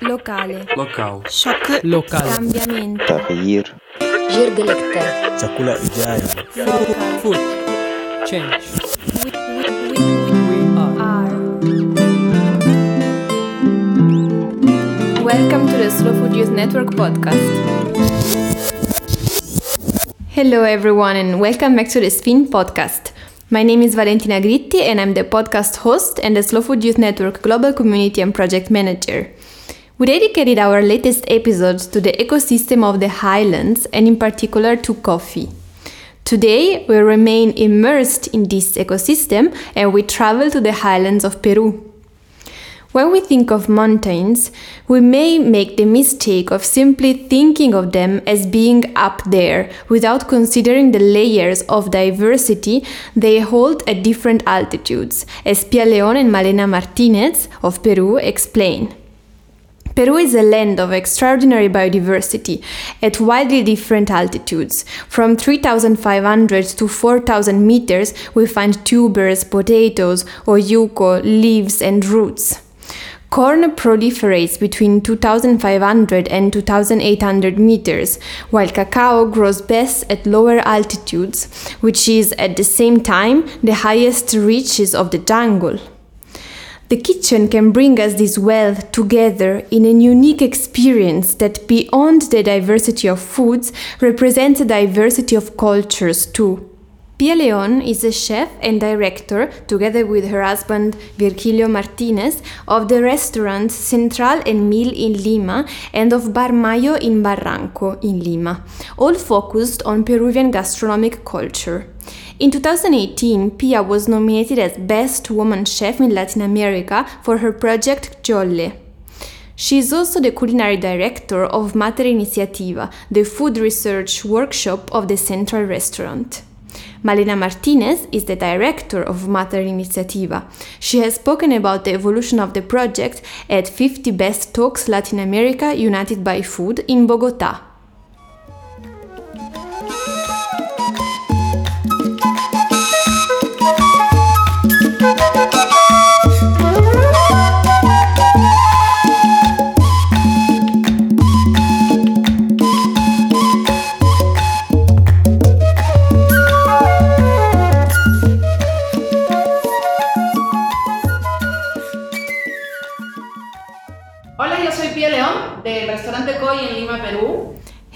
locale, local, shock local, cambiamento, تغيير جيرجلكتر chakula ijayo local, food, change. we, we, we, we We are. are. Welcome to the Slow Food Youth Network podcast. Hello, everyone, and welcome back to the Spin podcast. My name is Valentina Gritti, and I'm the podcast host and the Slow Food Youth Network Global Community and Project Manager. We dedicated our latest episodes to the ecosystem of the highlands and, in particular, to coffee. Today, we remain immersed in this ecosystem and we travel to the highlands of Peru. When we think of mountains, we may make the mistake of simply thinking of them as being up there without considering the layers of diversity they hold at different altitudes, as Pia Leon and Malena Martinez of Peru explain. Peru is a land of extraordinary biodiversity at wildly different altitudes. From 3,500 to 4,000 meters, we find tubers, potatoes, olluco, leaves, and roots. Corn proliferates between 2,500 and 2,800 meters, while cacao grows best at lower altitudes, which is at the same time the highest reaches of the jungle. The kitchen can bring us this wealth together in a unique experience that, beyond the diversity of foods, represents a diversity of cultures too. Pia Leon is a chef and director, together with her husband Virgilio Martinez, of the restaurants Central and Mil in Lima and of Bar Mayo in Barranco in Lima, all focused on Peruvian gastronomic culture. In 2018, Pia was nominated as Best Woman Chef in Latin America for her project Kjolle. She is also the culinary director of Mater Iniciativa, the food research workshop of the Central Restaurant. Malena Martinez is the director of Mater Iniciativa. She has spoken about the evolution of the project at 50 Best Talks Latin America United by Food in Bogota.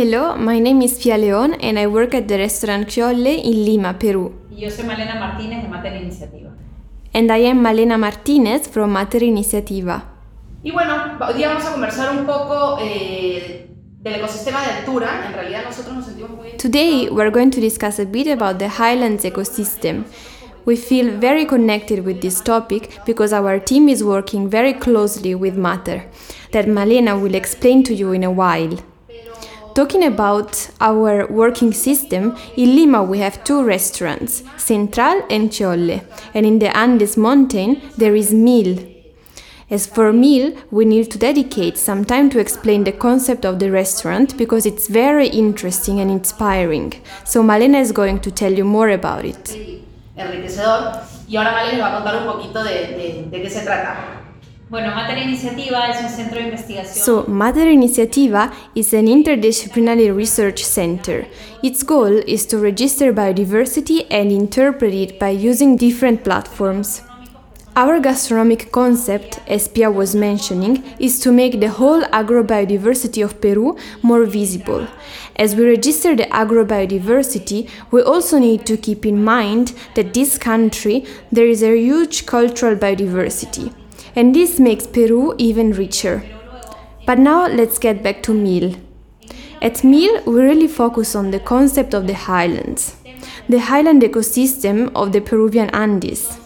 Hello, my name is Pia Leon and I work at the restaurant Kjolle in Lima, Peru. Yo soy Malena Martínez de Mater Iniciativa. And I am Malena Martinez from Mater Iniciativa. Y bueno, hoy día vamos a conversar un poco eh, del ecosistema de altura. En realidad nosotros nos sentimos muy... Today, we're going to discuss a bit about the highlands ecosystem. We feel very connected with this topic because our team is working very closely with Mater, that Malena will explain to you in a while. Talking about our working system, in Lima we have two restaurants, Central and Kjolle, and in the Andes mountain there is Mil. As for Mil, we need to dedicate some time to explain the concept of the restaurant because it's very interesting and inspiring. So Malena is going to tell you more about it. enriquecedor. Y ahora les va a contar un poquito de, de- de qué se trata. Bueno, Mater Iniciativa investigación. So, Mater Iniciativa is an interdisciplinary research center. Its goal is to register biodiversity and interpret it by using different platforms. Our gastronomic concept, as Pia was mentioning, is to make the whole agrobiodiversity of Peru more visible. As we register the agrobiodiversity, we also need to keep in mind that this country there is a huge cultural biodiversity, and this makes Peru even richer. But now let's get back to Mil. At Mil, we really focus on the concept of the highlands, the highland ecosystem of the Peruvian Andes.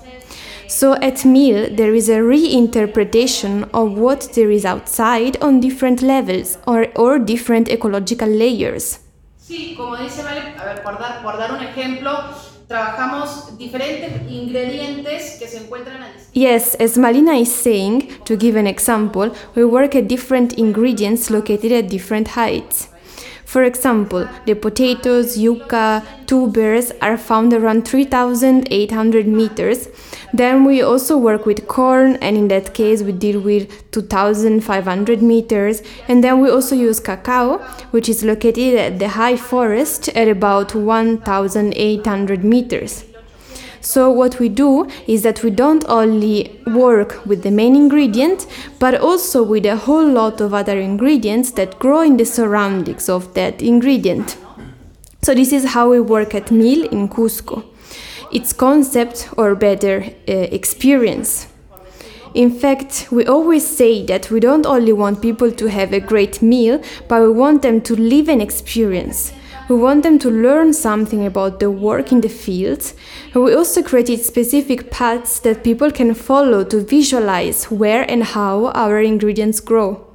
So at Mil, there is a reinterpretation of what there is outside on different levels or, or different ecological layers. Sí, como dice Vale, a ver, por dar, por dar un ejemplo, trabajamos diferentes ingredientes que se encuentran Yes, as Malena is saying, to give an example, we work at different ingredients located at different heights. For example, the potatoes, yucca, tubers are found around 3,800 meters. Then we also work with corn, and in that case, we deal with 2,500 meters. And then we also use cacao, which is located at the high forest at about 1,800 meters. So, what we do is that we don't only work with the main ingredient, but also with a whole lot of other ingredients that grow in the surroundings of that ingredient. So, this is how we work at Mil in Cusco. Its concept, or better, uh, experience. In fact, we always say that we don't only want people to have a great meal, but we want them to live an experience. We want them to learn something about the work in the fields. And we also created specific paths that people can follow to visualize where and how our ingredients grow.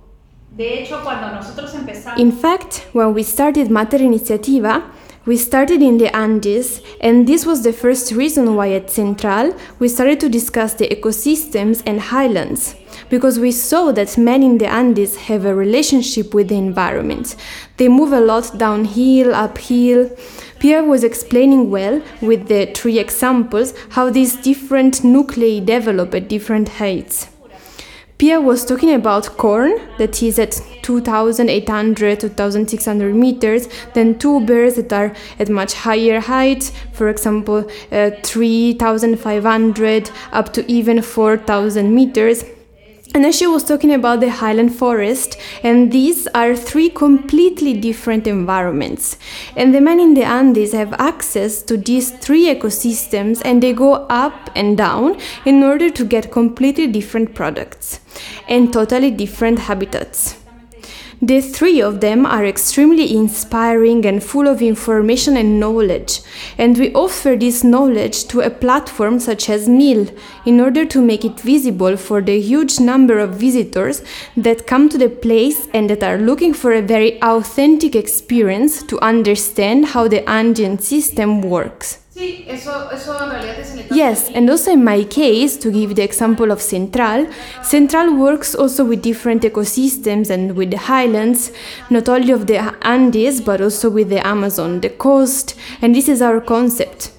De hecho, cuando nosotros empezamos, In fact, when we started Mater Iniciativa, we started in the Andes, and this was the first reason why at Central we started to discuss the ecosystems and highlands. Because we saw that men in the Andes have a relationship with the environment. They move a lot downhill, uphill. Pia was explaining well with the three examples how these different nuclei develop at different heights. Pia was talking about corn that is at 2800 2600 meters, then tubers that are at much higher heights, for example, uh, 3500 up to even 4000 meters. And then she was talking about the highland forest, and these are three completely different environments. And the men in the Andes have access to these three ecosystems, and they go up and down in order to get completely different products and totally different habitats. The three of them are extremely inspiring and full of information and knowledge, and we offer this knowledge to a platform such as Mil in order to make it visible for the huge number of visitors that come to the place and that are looking for a very authentic experience to understand how the Andean system works. Sí, eso, eso en realidad es en el caso Yes, and also in my case, to give the example of Central, Central works also with different ecosystems and with the highlands, not only of the Andes, but also with the Amazon, the coast, and this is our concept.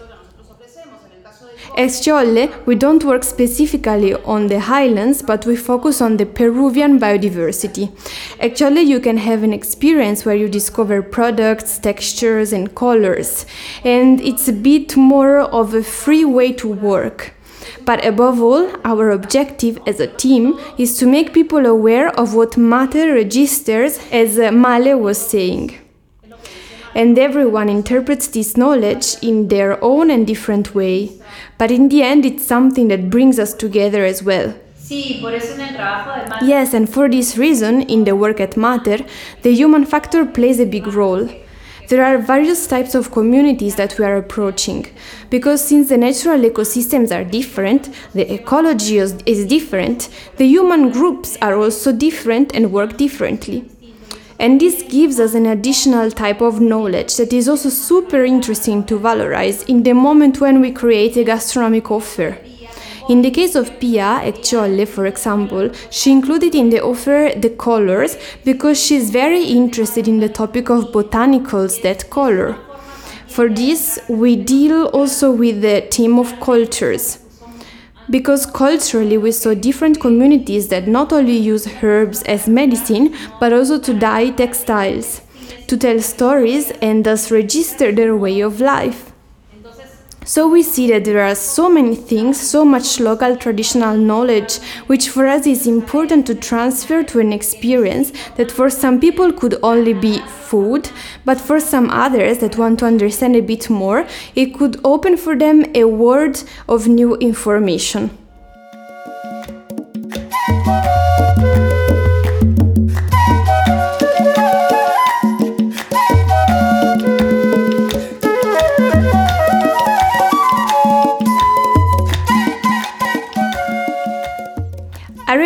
At Kjolle, we don't work specifically on the highlands, but we focus on the Peruvian biodiversity. Actually, you can have an experience where you discover products, textures, and colors, and it's a bit more of a free way to work. But above all, our objective as a team is to make people aware of what Mater registers, as uh, Male was saying and everyone interprets this knowledge in their own and different way. But in the end, it's something that brings us together as well. sí, por eso en el trabajo de Mater Yes, and for this reason, in the work at Mater, the human factor plays a big role. There are various types of communities that we are approaching because since the natural ecosystems are different, the ecology is different, the human groups are also different and work differently. And this gives us an additional type of knowledge that is also super interesting to valorize in the moment when we create a gastronomic offer. In the case of Pia Kjolle, for example, she included in the offer the colors because she's very interested in the topic of botanicals that color. For this, we deal also with the theme of cultures because culturally we saw different communities that not only use herbs as medicine but also to dye textiles, to tell stories and thus register their way of life. So we see that there are so many things, so much local traditional knowledge, which for us is important to transfer to an experience that for some people could only be food, but for some others that want to understand a bit more, it could open for them a world of new information.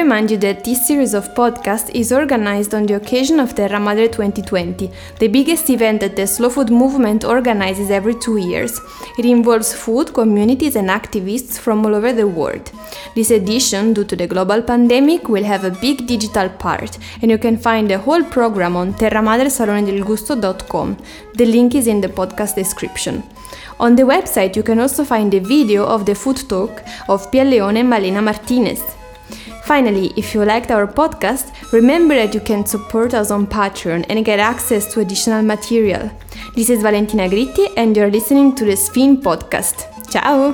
Remind you that this series of podcasts is organized on the occasion of Terra Madre 2020, the biggest event that the Slow Food movement organizes every two years. It involves food, communities, and activists from all over the world. This edition, due to the global pandemic, will have a big digital part, and you can find the whole program on terramadresalonedelgusto.com. The link is in the podcast description. On the website, you can also find a video of the food talk of Pia Leone and Malena Martinez. Finally, if you liked our podcast, remember that you can support us on Patreon and get access to additional material. This is Valentina Gritti, and you're listening to the Spin Podcast. Ciao!